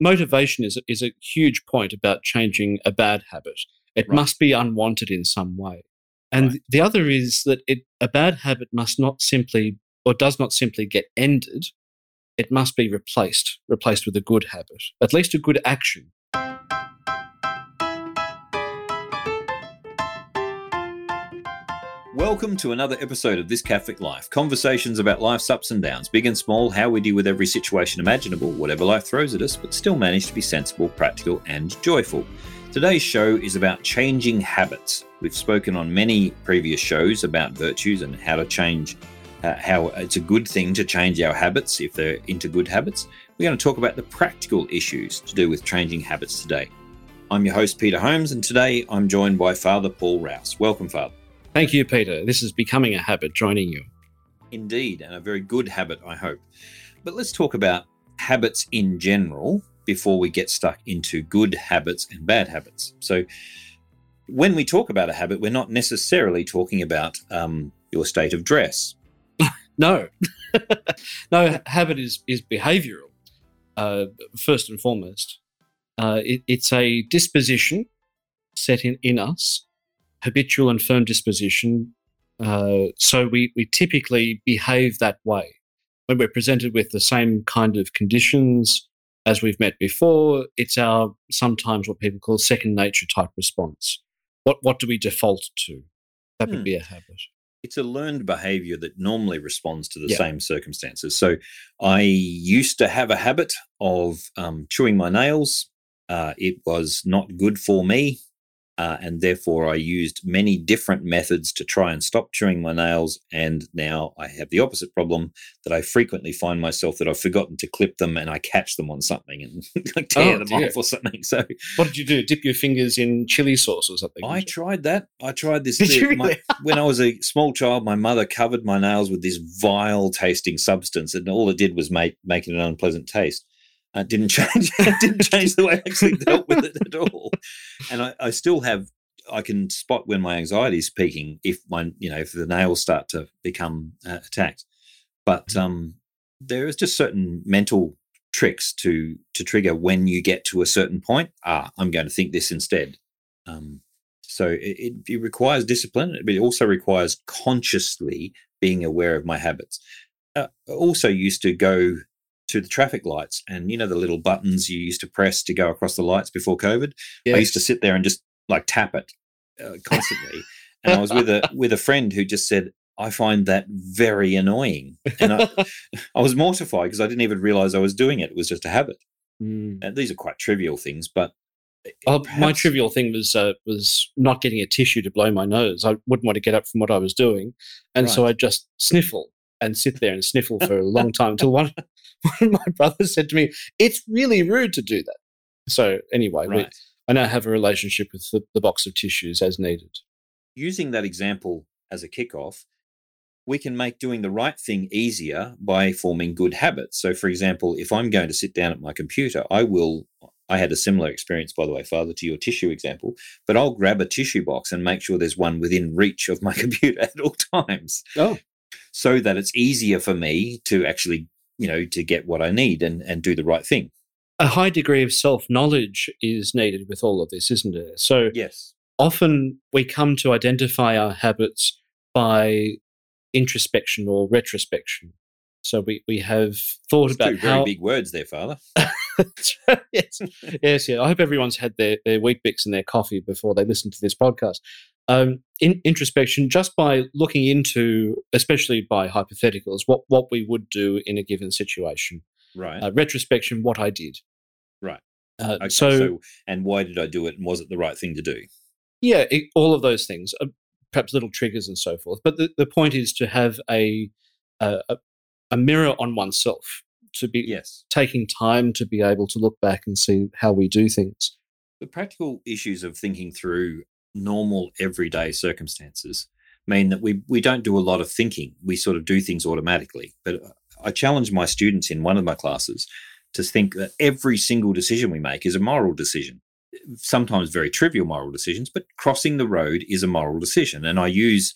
motivation is, is a huge point about changing a bad habit. It Right. must be unwanted in some way. And Right. the other is that it, a bad habit must not simply, or does not simply get ended. It must be replaced, replaced with a good habit, at least a good action. Welcome to another episode of This Catholic Life. Conversations about life's ups and downs, big and small, how we deal with every situation imaginable, whatever life throws at us, but still manage to be sensible, practical, and joyful. Today's show is about changing habits. We've spoken on many previous shows about virtues and how to change, uh, how it's a good thing to change our habits if they're into good habits. We're going to talk about the practical issues to do with changing habits today. I'm your host, Peter Holmes, and today I'm joined by Father Paul Rouse. Welcome, Father. Thank you, Peter. This is becoming a habit joining you. Indeed, and a very good habit, I hope. But let's talk about habits in general before we get stuck into good habits and bad habits. So, when we talk about a habit, we're not necessarily talking about um, your state of dress. No, no, habit is, is behavioral, uh, first and foremost. Uh, it, it's a disposition set in, in us, habitual and firm disposition. Uh, so we, we typically behave that way. When we're presented with the same kind of conditions as we've met before, it's our sometimes what people call second nature type response. What, what do we default to? That would Hmm. be a habit. It's a learned behavior that normally responds to the Yeah. same circumstances. So, I used to have a habit of um, chewing my nails. Uh, it was not good for me. Uh, and therefore, I used many different methods to try and stop chewing my nails. And now I have the opposite problem that I frequently find myself that I've forgotten to clip them and I catch them on something and like tear Oh, them dear. off or something. So What did you do? Dip your fingers in chili sauce or something? I tried that. I tried this. Did you my- when I was a small child, my mother covered my nails with this vile tasting substance, and all it did was make make it an unpleasant taste. Uh, it didn't change. it didn't change the way I actually dealt with it at all. And I, I still have. I can spot when my anxiety is peaking if my you know if the nails start to become uh, attacked. But um, there is just certain mental tricks to to trigger when you get to a certain point. Ah, I'm going to think this instead. Um, so it, it, it requires discipline, but it also requires consciously being aware of my habits. Uh, also used to go to the traffic lights and you know the little buttons you used to press to go across the lights before COVID. I used to sit there and just like tap it uh, constantly. and I was with a with a friend who just said, "I find that very annoying," and I, I was mortified because I didn't even realize I was doing it. It was just a habit. Mm. And these are quite trivial things, but Well, my trivial thing was uh, was not getting a tissue to blow my nose. I wouldn't want to get up from what I was doing, and so I'd just sniffle and sit there and sniffle for a long time until one, one of my brothers said to me, "It's really rude to do that." So anyway, we. I now have a relationship with the, the box of tissues as needed. using that example as a kickoff, we can make doing the right thing easier by forming good habits. So, for example, if I'm going to sit down at my computer, I will. I had a similar experience, by the way, Father, to your tissue example, but I'll grab a tissue box and make sure there's one within reach of my computer at all times Oh, so that it's easier for me to actually, you know, to get what I need and, and do the right thing. a high degree of self knowledge is needed with all of this, isn't it? So Yes. often we come to identify our habits by introspection or retrospection. So we, we have thought Two about very how. big words there, Father. yes, yes, yeah. I hope everyone's had their, their Weet-Bix and their coffee before they listen to this podcast. Um, in, introspection, just by looking into, especially by hypotheticals, what, what we would do in a given situation. Right. Uh, retrospection, what I did. Right. Uh, okay. so, so, and why did I do it? And was it the right thing to do? yeah, it, all of those things, uh, perhaps little triggers and so forth. But the, the point is to have a, a a- a mirror on oneself to be Yes. taking time to be able to look back and see how we do things. The practical issues of thinking through normal everyday circumstances mean that we we don't do a lot of thinking. We sort of do things automatically. But uh, I challenge my students in one of my classes to think that every single decision we make is a moral decision. Sometimes very trivial moral decisions, but crossing the road is a moral decision. And I use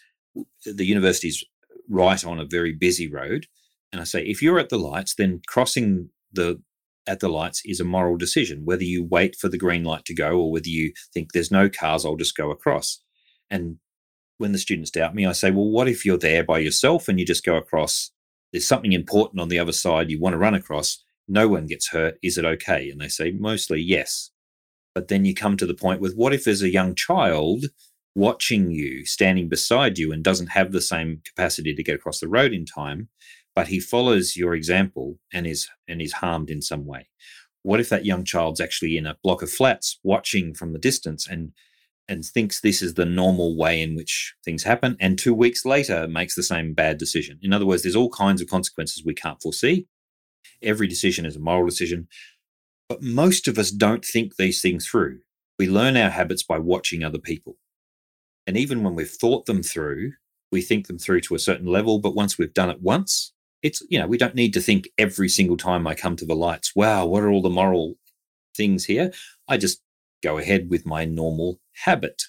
the university's right on a very busy road. And I say, if you're at the lights, then crossing the at the lights is a moral decision, whether you wait for the green light to go or whether you think there's no cars, I'll just go across. And when the students doubt me, I say, well, what if you're there by yourself and you just go across? There's something important on the other side you want to run across. No one gets hurt. Is it okay? And they say, mostly yes. But then you come to the point with what if there's a young child watching you, standing beside you, and doesn't have the same capacity to get across the road in time, but he follows your example and is and is harmed in some way? What if that young child's actually in a block of flats watching from the distance and and thinks this is the normal way in which things happen, and two weeks later makes the same bad decision. In other words, there's all kinds of consequences we can't foresee. Every decision is a moral decision, but most of us don't think these things through. We learn our habits by watching other people. And even when we've thought them through, we think them through to a certain level, but once we've done it once, it's, you know, we don't need to think every single time I come to the lights, wow, what are all the moral things here? I just go ahead with my normal habit.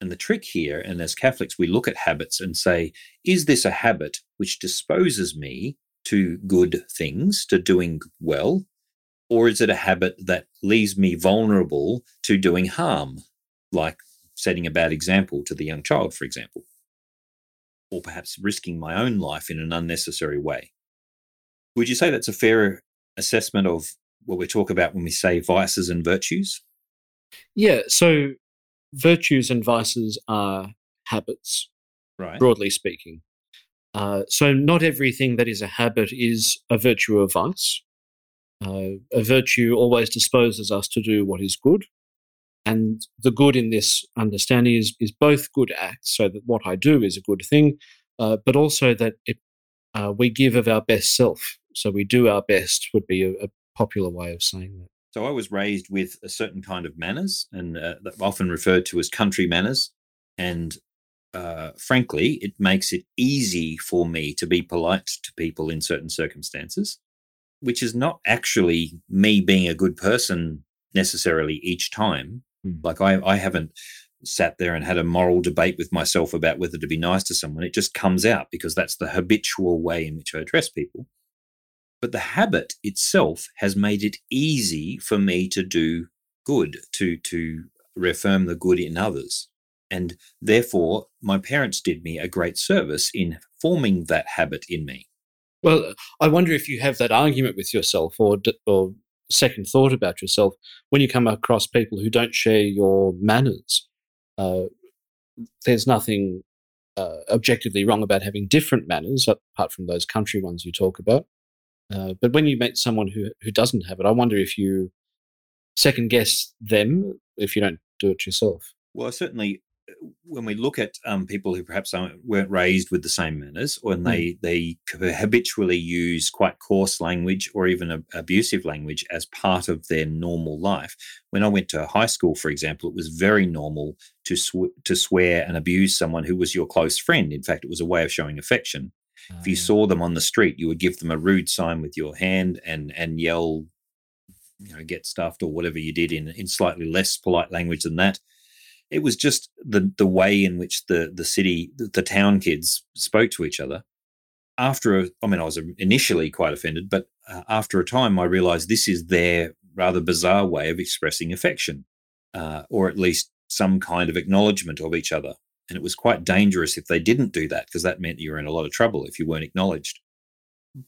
And the trick here, and as Catholics, we look at habits and say, is this a habit which disposes me to good things, to doing well? Or is it a habit that leaves me vulnerable to doing harm, like setting a bad example to the young child, for example? Or perhaps risking my own life in an unnecessary way? Would you say that's a fair assessment of what we talk about when we say vices and virtues? Yeah. So virtues and vices are habits, Right. broadly speaking. Uh, so not everything that is a habit is a virtue or vice. Uh, a virtue always disposes us to do what is good. And the good in this understanding is, is both good acts, so that what I do is a good thing, uh, but also that it, uh, we give of our best self. So we do our best, would be a, a popular way of saying that. So I was raised with a certain kind of manners, and uh, often referred to as country manners. And uh, frankly, it makes it easy for me to be polite to people in certain circumstances, which is not actually me being a good person necessarily each time. Mm. Like I, I haven't sat there and had a moral debate with myself about whether to be nice to someone. It just comes out because that's the habitual way in which I address people. But the habit itself has made it easy for me to do good, to to reaffirm the good in others. And therefore, my parents did me a great service in forming that habit in me. Well, I wonder if you have that argument with yourself or, or second thought about yourself when you come across people who don't share your manners. Uh, there's nothing uh, objectively wrong about having different manners, apart from those country ones you talk about. Uh, but when you meet someone who, who doesn't have it, I wonder if you second guess them if you don't do it yourself. Well, I certainly, when we look at um, people who perhaps weren't raised with the same manners, or they they habitually use quite coarse language or even ab- abusive language as part of their normal life. When I went to high school, for example, it was very normal to sw- to swear and abuse someone who was your close friend. In fact, it was a way of showing affection. If you Uh, saw them on the street, you would give them a rude sign with your hand and and yell, you know, get stuffed or whatever you did in in slightly less polite language than that. It was just the the way in which the the city the, the town kids spoke to each other. After a, I mean, I was initially quite offended, but uh, after a time, I realized this is their rather bizarre way of expressing affection, uh, or at least some kind of acknowledgement of each other. And it was quite dangerous if they didn't do that because that meant you were in a lot of trouble if you weren't acknowledged.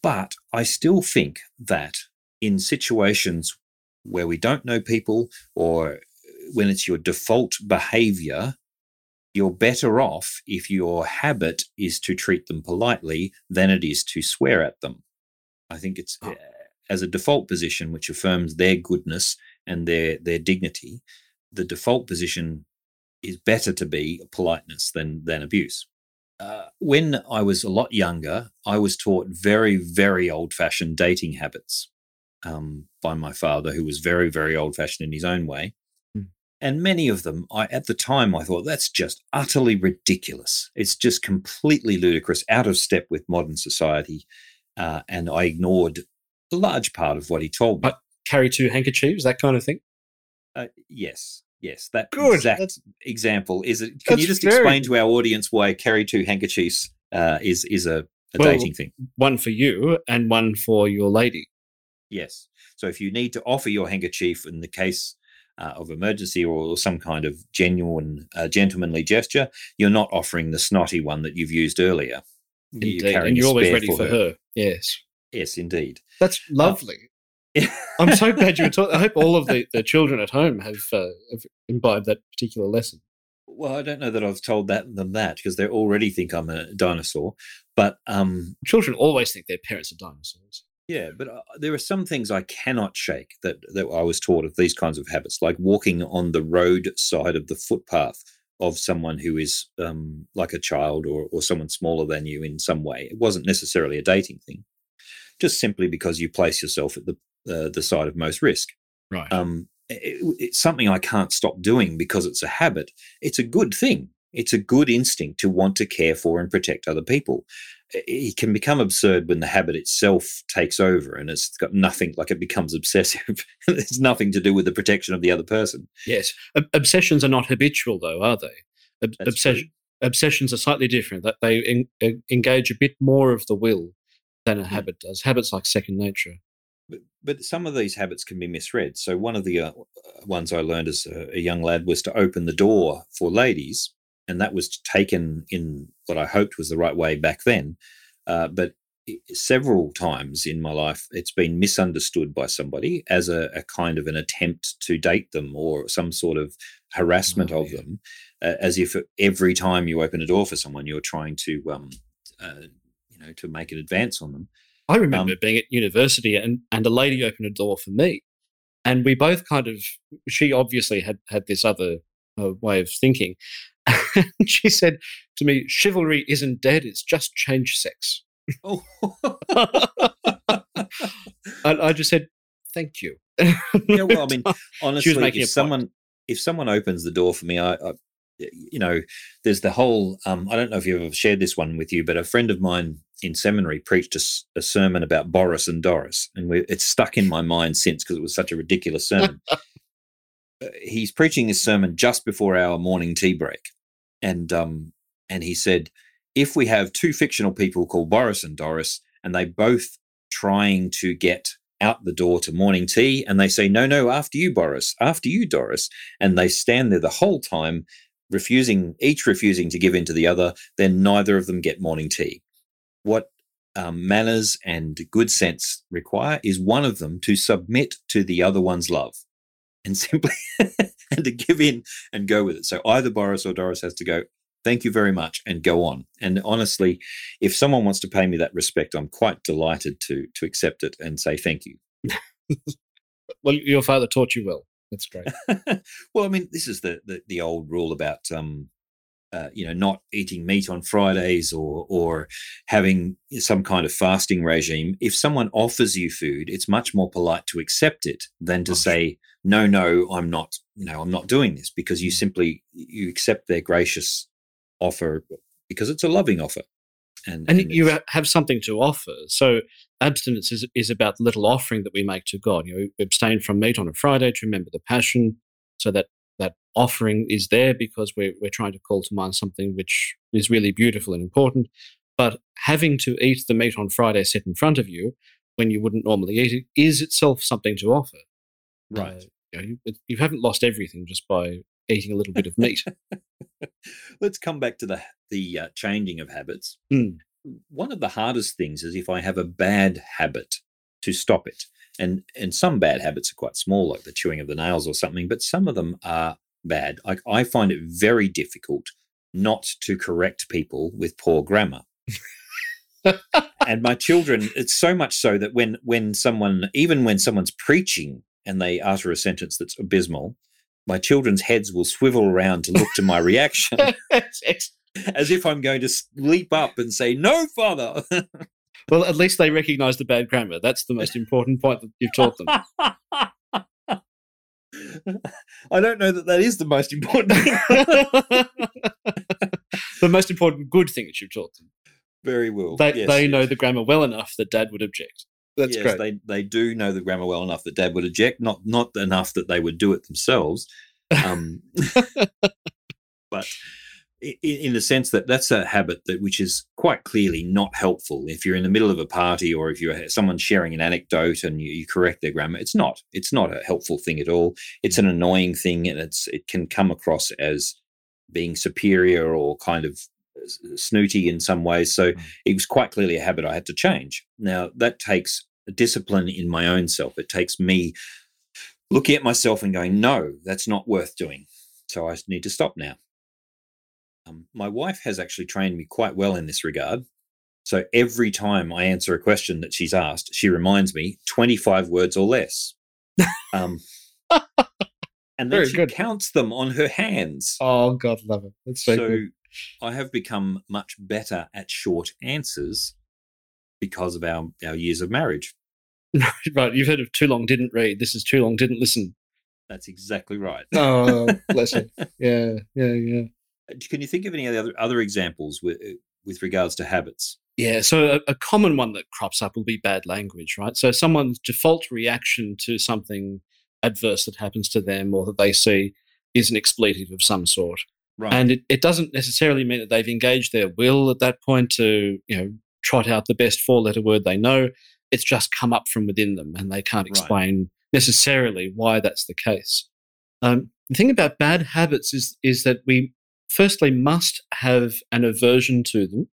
But I still think that in situations where we don't know people or when it's your default behavior, you're better off if your habit is to treat them politely than it is to swear at them. I think it's Oh. uh, as a default position which affirms their goodness and their their dignity. The default position is better to be politeness than than abuse. Uh, when I was a lot younger, I was taught very, very old fashioned dating habits um, by my father, who was very, very old fashioned in his own way. And many of them, I, at the time, I thought that's just utterly ridiculous. It's just completely ludicrous, out of step with modern society. Uh, and I ignored a large part of what he told me. But- Carry two handkerchiefs, that kind of thing. Uh, yes, yes, that Good, exact that's- example is. It, can you just very- explain to our audience why carry two handkerchiefs uh, is is a, a Well- dating thing? One for you and one for your lady. Yes. So if you need to offer your handkerchief in the case uh, of emergency or some kind of genuine uh, gentlemanly gesture, you're not offering the snotty one that you've used earlier. Indeed. You're and you're always ready for her. Yes. Yes, indeed. That's lovely. I'm so glad you were talking. I hope all of the, the children at home have, uh, have imbibed that particular lesson. Well, I don't know that I've told that them that because they already think I'm a dinosaur. But um, Children always think their parents are dinosaurs. Yeah, but uh, there are some things I cannot shake that that I was taught of these kinds of habits, like walking on the road side of the footpath of someone who is um, like a child or or someone smaller than you in some way. It wasn't necessarily a dating thing, just simply because you place yourself at the uh, the side of most risk. Right. um, it, it's something I can't stop doing because it's a habit. It's a good thing. It's a good instinct to want to care for and protect other people. It can become absurd when the habit itself takes over and it's got nothing, like it becomes obsessive. it's nothing to do with the protection of the other person. yes. Ob- obsessions are not habitual, though, are they? Ob- obsession, obsessions are slightly different. That they en- en- engage a bit more of the will than a Hmm. habit does. Habits like second nature. But, but some of these habits can be misread. So one of the uh, ones I learned as a, a young lad was to open the door for ladies, and that was taken in what I hoped was the right way back then. Uh, but several times in my life, it's been misunderstood by somebody as a, a kind of an attempt to date them or some sort of harassment Oh, of yeah. them, uh, as if every time you open a door for someone, you're trying to, um, uh, you know, to make an advance on them. I remember Um, being at university and, and a lady opened a door for me. And we both kind of, she obviously had, had this other uh, way of thinking. And she said to me, chivalry isn't dead, it's just changed sex. Oh. And I just said, thank you. yeah, well, I mean, honestly, a if point. someone if someone opens the door for me, I, I you know, there's the whole. Um, I don't know if you've ever shared this one with you, but a friend of mine in seminary preached a sermon about Boris and Doris, and we, it's stuck in my mind since because it was such a ridiculous sermon. Uh, he's preaching this sermon just before our morning tea break, and um, and he said, if we have two fictional people called Boris and Doris, and they both trying to get out the door to morning tea and they say no no after you boris after you doris and they stand there the whole time refusing each refusing to give in to the other then neither of them get morning tea. What um, manners and good sense require is one of them to submit to the other one's love and simply and to give in and go with it so either boris or doris has to go thank you very much and go on and honestly if someone wants to pay me that respect i'm quite delighted to to accept it and say thank you well, your father taught you well. That's great. well, I mean, this is the the, the old rule about um, uh, you know not eating meat on Fridays or or having some kind of fasting regime. If someone offers you food, it's much more polite to accept it than to say no, no, I'm not. You know, I'm not doing this because you simply you accept their gracious offer because it's a loving offer. And, and and you have something to offer. So abstinence is, is about the little offering that we make to God. You know, we abstain from meat on a Friday to remember the passion, so that that offering is there because we're we're trying to call to mind something which is really beautiful and important. But having to eat the meat on Friday set in front of you when you wouldn't normally eat it is itself something to offer. right. Uh, you, know, you, haven't lost everything just by eating a little bit of meat. Let's come back to the the uh, changing of habits. Mm. One of the hardest things is if I have a bad habit to stop it, and and some bad habits are quite small, like the chewing of the nails or something, but some of them are bad. I, I find it very difficult not to correct people with poor grammar. and my children, it's so much so that when when someone, even when someone's preaching and they utter a sentence that's abysmal, my children's heads will swivel around to look to my reaction as if I'm going to leap up and say, "No, father." well, at least they recognise the bad grammar. That's the most important point that you've taught them. I don't know that that is the most important the most important good thing that you've taught them. Very well. They, Yes, they know the grammar well enough that dad would object. That's yes, great. They they do know the grammar well enough that Dad would eject, not not enough that they would do it themselves. Um, but in the sense that that's a habit that which is quite clearly not helpful. If you're in the middle of a party or if you're someone sharing an anecdote and you, you correct their grammar it's not it's not a helpful thing at all. It's an annoying thing and it's it can come across as being superior or kind of snooty in some ways. So Mm. it was quite clearly a habit i had to change. Now that takes a discipline in my own self. It takes me looking at myself and going no that's not worth doing. So i need to stop now um, my wife has actually trained me quite well in this regard. So every time I answer a question that she's asked, she reminds me 25 words or less. Um, and then Very she good. counts them on her hands. Oh God, love it. That's so, so good. I have become much better at short answers because of our, our years of marriage. right. You've heard of too long didn't read. This is too long didn't listen. That's exactly right. Oh, bless you. Yeah, yeah, yeah. Can you think of any other other examples with with regards to habits? Yeah, so a, a common one that crops up will be bad language, right? So someone's default reaction to something adverse that happens to them or that they see is an expletive of some sort. Right. And it, it doesn't necessarily mean that they've engaged their will at that point to, you know, trot out the best four letter word they know. It's just come up from within them and they can't Right. explain necessarily why that's the case. Um, the thing about bad habits is is that we firstly must have an aversion to them.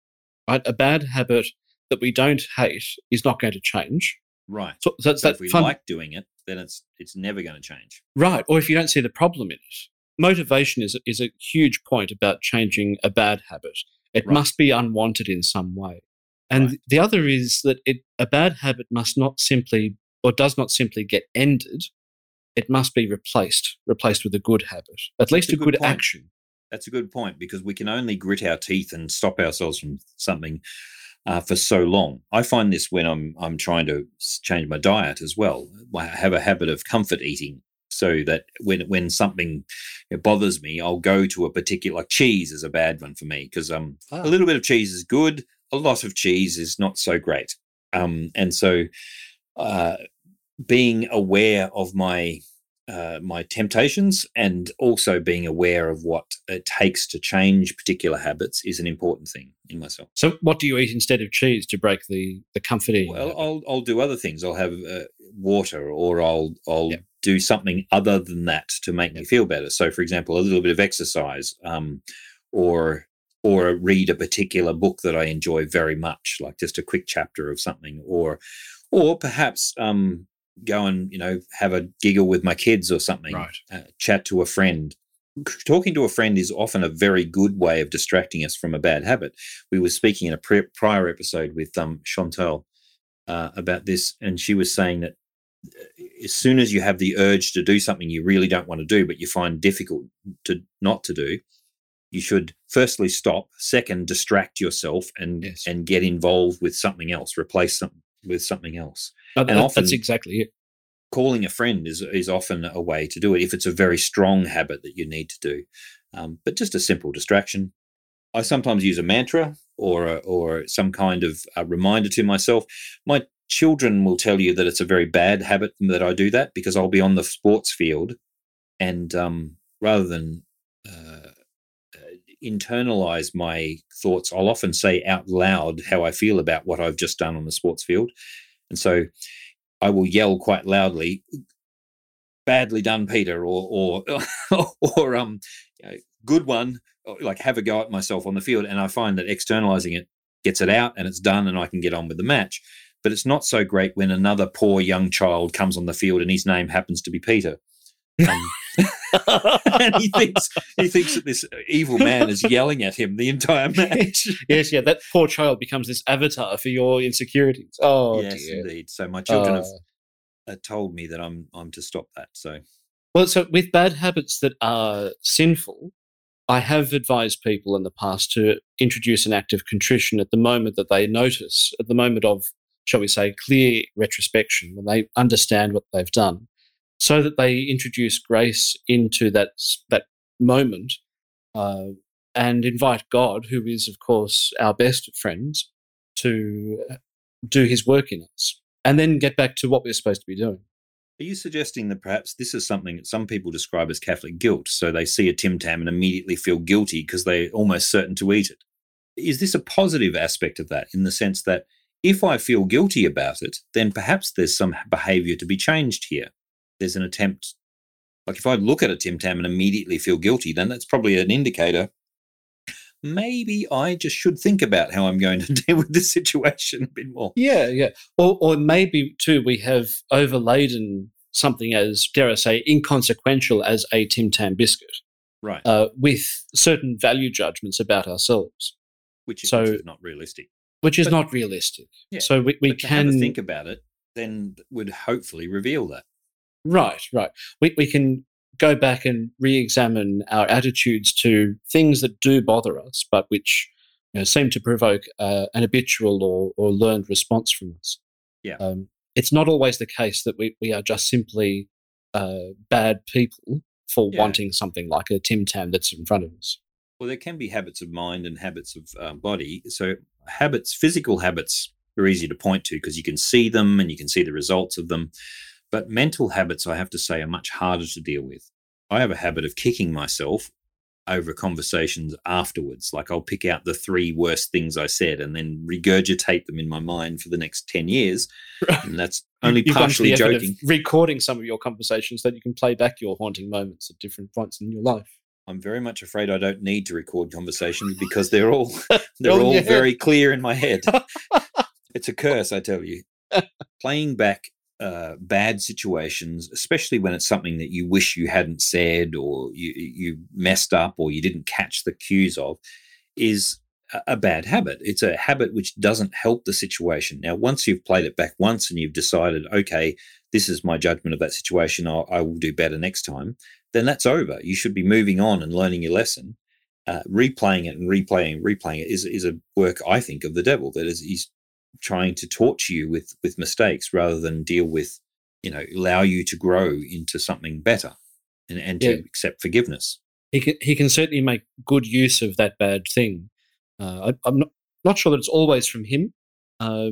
Right, a bad habit that we don't hate is not going to change. right. So, so So that if we fun, like doing it, then it's it's never going to change. right? Or if you don't see the problem in it, motivation is is a huge point about changing a bad habit. It Right. must be unwanted in some way, and Right. the other is that it a bad habit must not simply or does not simply get ended. It must be replaced, replaced with a good habit, at least a a good good, action. That's a good point because we can only grit our teeth and stop ourselves from something uh, for so long. I find this when I'm I'm trying to change my diet as well. I have a habit of comfort eating, so that when when something bothers me, I'll go to a particular like cheese is a bad one for me because um Ah. a little bit of cheese is good, a lot of cheese is not so great. Um, and so uh, being aware of my uh, my temptations and also being aware of what it takes to change particular habits is an important thing in myself. So, what do you eat instead of cheese to break the the comfort eating? Well, habit? I'll I'll do other things. I'll have uh, water, or I'll I'll Yep. do something other than that to make me feel better. So, for example, a little bit of exercise, um, or or read a particular book that I enjoy very much, like just a quick chapter of something, or or perhaps um, go and you know have a giggle with my kids or something, Right. uh, chat to a friend. Talking to a friend is often a very good way of distracting us from a bad habit. We were speaking in a pre- prior episode with um, Chantal uh, about this, and she was saying that uh, as soon as you have the urge to do something you really don't want to do, but you find difficult to not to do, you should firstly stop. Second, distract yourself and Yes. and get involved with something else. Replace something with something else. Often- that's exactly it. Calling a friend is is often a way to do it if it's a very strong habit that you need to do. Um, but just a simple distraction. I sometimes use a mantra or a, or some kind of a reminder to myself. My children will tell you that it's a very bad habit that I do that because I'll be on the sports field, and um, rather than uh, internalize my thoughts, I'll often say out loud how I feel about what I've just done on the sports field, and so I will yell quite loudly, "Badly done, Peter," or or or um, you know, good one, like have a go at myself on the field, and I find that externalizing it gets it out and it's done, and I can get on with the match. But it's not so great when another poor young child comes on the field and his name happens to be Peter. Um, and he thinks he thinks that this evil man is yelling at him the entire match. yes, yeah, that poor child becomes this avatar for your insecurities. Oh, yes, dear. indeed. So my children have Uh, uh, told me that I'm I'm to stop that. So Well, so with bad habits that are sinful, I have advised people in the past to introduce an act of contrition at the moment that they notice, at the moment of, shall we say, clear retrospection, when they understand what they've done, so that they introduce grace into that that moment uh, and invite God, who is, of course, our best friends, to uh, do His work in us, and then get back to what we're supposed to be doing. Are you suggesting that perhaps this is something that some people describe as Catholic guilt? So they see a Tim Tam and immediately feel guilty because they're almost certain to eat it. Is this a positive aspect of that in the sense that if I feel guilty about it, then perhaps there's some behavior to be changed here? There's an attempt, like if I look at a Tim Tam and immediately feel guilty, then that's probably an indicator maybe I just should think about how I'm going to deal with this situation a bit more. Yeah, yeah. Or, or maybe, too, we have overladen something as, dare I say, inconsequential as a Tim Tam biscuit. Right. Uh, with certain value judgments about ourselves. Which, is, so, which is not realistic. Which is but, not realistic. Yeah, so we, we can think about it, then would hopefully reveal that. Right, right. We, we can go back and re-examine our attitudes to things that do bother us, but which you know, seem to provoke uh, an habitual or, or learned response from us. Yeah. Um, it's not always the case that we, we are just simply uh, bad people for Yeah. wanting something like a Tim Tam that's in front of us. Well, there can be habits of mind and habits of uh, body. So, habits, physical habits, are easy to point to because you can see them and you can see the results of them. But mental habits, I have to say, are much harder to deal with. I have a habit of kicking myself over conversations afterwards. Like I'll pick out the three worst things I said and then regurgitate them in my mind for the next 10 years. And that's only You've gone to partially the effort of joking. recording some of your conversations so that you can play back your haunting moments at different points in your life. I'm very much afraid I don't need to record conversations because they're all they're oh, All all your very clear in my head. it's a curse, I tell you. Playing back uh, bad situations, especially when it's something that you wish you hadn't said or you you messed up or you didn't catch the cues of, is a- bad habit. It's a habit which doesn't help the situation. Now, once you've played it back once and you've decided, okay, this is my judgment of that situation, I'll, I will do better next time, then that's over. You should be moving on and learning your lesson. Uh, replaying it and replaying replaying it is, is a work, I think, of the devil. That is, he's trying to torture you with with mistakes rather than deal with, you know, allow you to grow into something better and, and to accept forgiveness. he can he can certainly make good use of that bad thing. Uh, I, I'm not not sure that it's always from him, uh,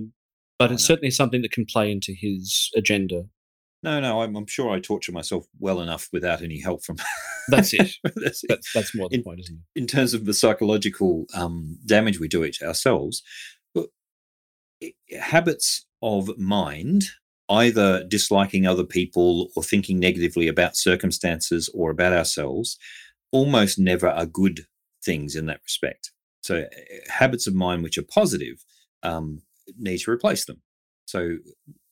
but Oh, it's no. certainly something that can play into his agenda. No, no, I'm, I'm sure I torture myself well enough without any help from. That's it. That's. That's that's more the In- point, isn't in terms of the psychological um, damage we do it ourselves, habits of mind, either disliking other people or thinking negatively about circumstances or about ourselves, almost never are good things in that respect. So, uh, habits of mind which are positive um, need to replace them. So,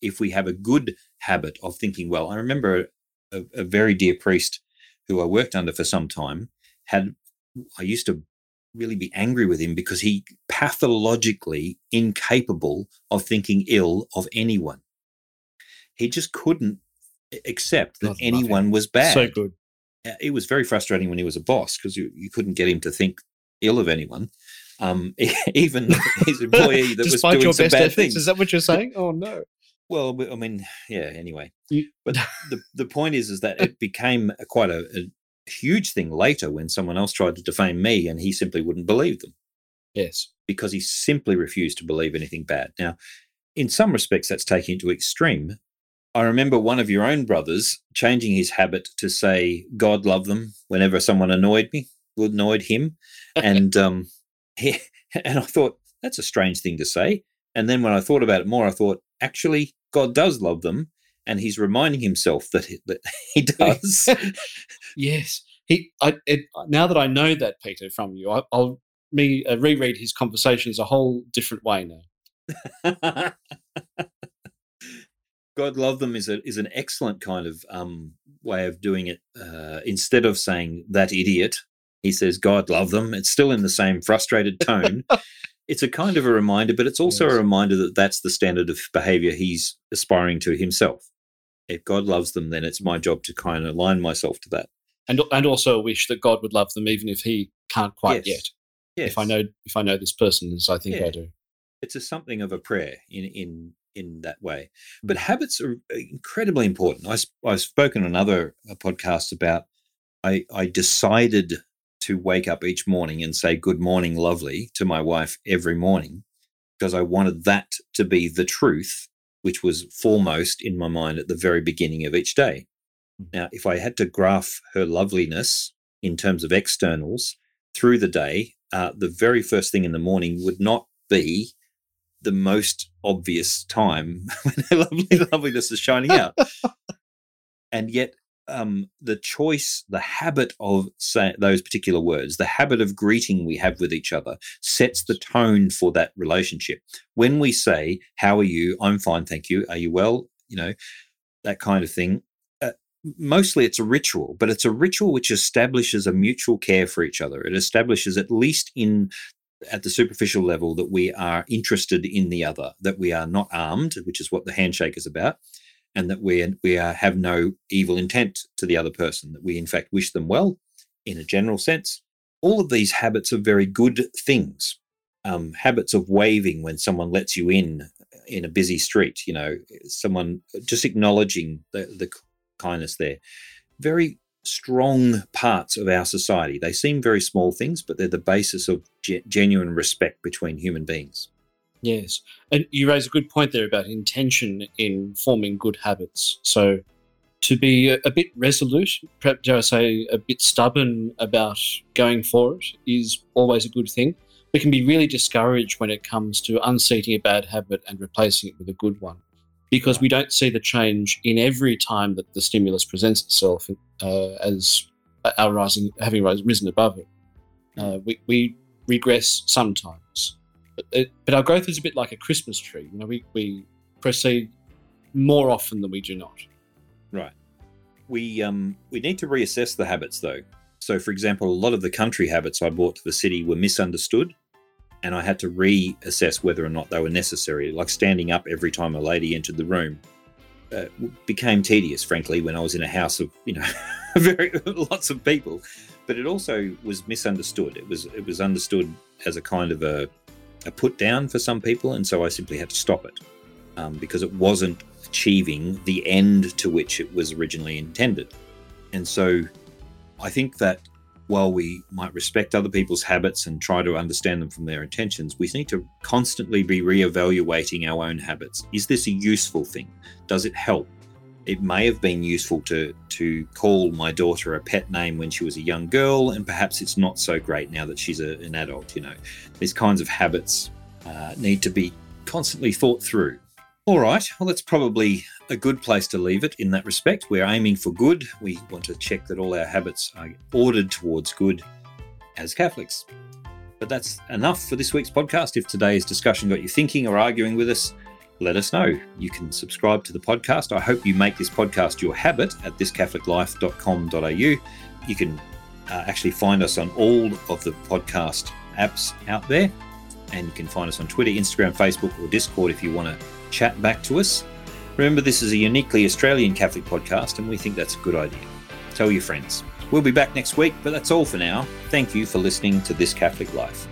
if we have a good habit of thinking well, I remember a, a very dear priest who I worked under for some time had I used to really be angry with him because he pathologically incapable of thinking ill of anyone. He just couldn't accept that God anyone was bad. So good. Uh, It was very frustrating when he was a boss because you, you couldn't get him to think ill of anyone. Um, even his employee that was doing your some best bad efforts, things. is that what you're saying? Oh no. Well, I mean, yeah. Anyway, but the the point is, is that it became a, quite a huge thing later when someone else tried to defame me, and he simply wouldn't believe them Yes. because he simply refused to believe anything bad. Now, in some respects, that's taking it to extreme. I remember one of your own brothers changing his habit to say "God love them" whenever someone annoyed me, annoyed him, and um, he, and I thought that's a strange thing to say. And then when I thought about it more, I thought actually God does love them, and he's reminding himself that he, that he does. Yes. He. I. It, now that I know that Peter from you, I, I'll me uh, reread his conversations a whole different way now. God love them is a is an excellent kind of um, way of doing it. Uh, instead of saying that idiot, he says God love them. It's still in the same frustrated tone. it's a kind of a reminder, but it's also Yes. a reminder that that's the standard of behavior he's aspiring to himself. If God loves them, then it's my job to kind of align myself to that. And and also a wish that God would love them even if he can't quite Yes. yet. Yes. If I know if I know this person as I think Yeah. I do. it's a something of a prayer in in in that way. But habits are incredibly important. I I've spoken on another uh, podcast about I I decided to wake up each morning and say good morning lovely to my wife every morning because I wanted that to be the truth which was foremost in my mind at the very beginning of each day. Now, if I had to graph her loveliness in terms of externals through the day, uh, the very first thing in the morning would not be the most obvious time when her lovely loveliness is shining out. and yet, um, the choice, the habit of say, those particular words, the habit of greeting we have with each other sets the tone for that relationship. When we say, How are you? I'm fine, thank you. Are you well? You know, that kind of thing. Uh, mostly it's a ritual, but it's a ritual which establishes a mutual care for each other. It establishes, at least in at the superficial level, that we are interested in the other, that we are not armed, which is what the handshake is about and that we we are, have no evil intent to the other person. That we in fact wish them well, in a general sense. All of these habits are very good things. Um, habits of waving when someone lets you in in a busy street. You know, someone just acknowledging the, the kindness there. Very strong parts of our society. They seem very small things, but they're the basis of ge- genuine respect between human beings. Yes. And you raise a good point there about intention in forming good habits. So to be a, bit resolute, perhaps dare I say a bit stubborn about going for it is always a good thing. We can be really discouraged when it comes to unseating a bad habit and replacing it with a good one because we don't see the change in every time that the stimulus presents itself uh, as our rising, having risen above it. Uh, we, we regress sometimes. But, it, but our growth is a bit like a Christmas tree. You know, we, we proceed more often than we do not. Right. We um we need to reassess the habits though. So, for example, a lot of the country habits I brought to the city were misunderstood, and I had to reassess whether or not they were necessary. Like standing up every time a lady entered the room uh, became tedious, frankly, when I was in a house of you know very lots of people. But it also was misunderstood. It was it was understood as a kind of a a put down for some people, and so I simply had to stop it um, because it wasn't achieving the end to which it was originally intended. And so I think that while we might respect other people's habits and try to understand them from their intentions, we need to constantly be re-evaluating our own habits. Is this a useful thing? Does it help? It may have been useful to to call my daughter a pet name when she was a young girl, and perhaps it's not so great now that she's a, an adult. You know, these kinds of habits uh, need to be constantly thought through. All right, well, that's probably a good place to leave it in that respect. We're aiming for good. We want to check that all our habits are ordered towards good as Catholics. But that's enough for this week's podcast. If today's discussion got you thinking or arguing with us, let us know. You can subscribe to the podcast. I hope you make this podcast your habit at thiscatholiclife.com.au. You can uh, actually find us on all of the podcast apps out there. And you can find us on Twitter, Instagram, Facebook, or Discord if you want to chat back to us. Remember, this is a uniquely Australian Catholic podcast, and we think that's a good idea. Tell your friends. We'll be back next week, but that's all for now. Thank you for listening to This Catholic Life.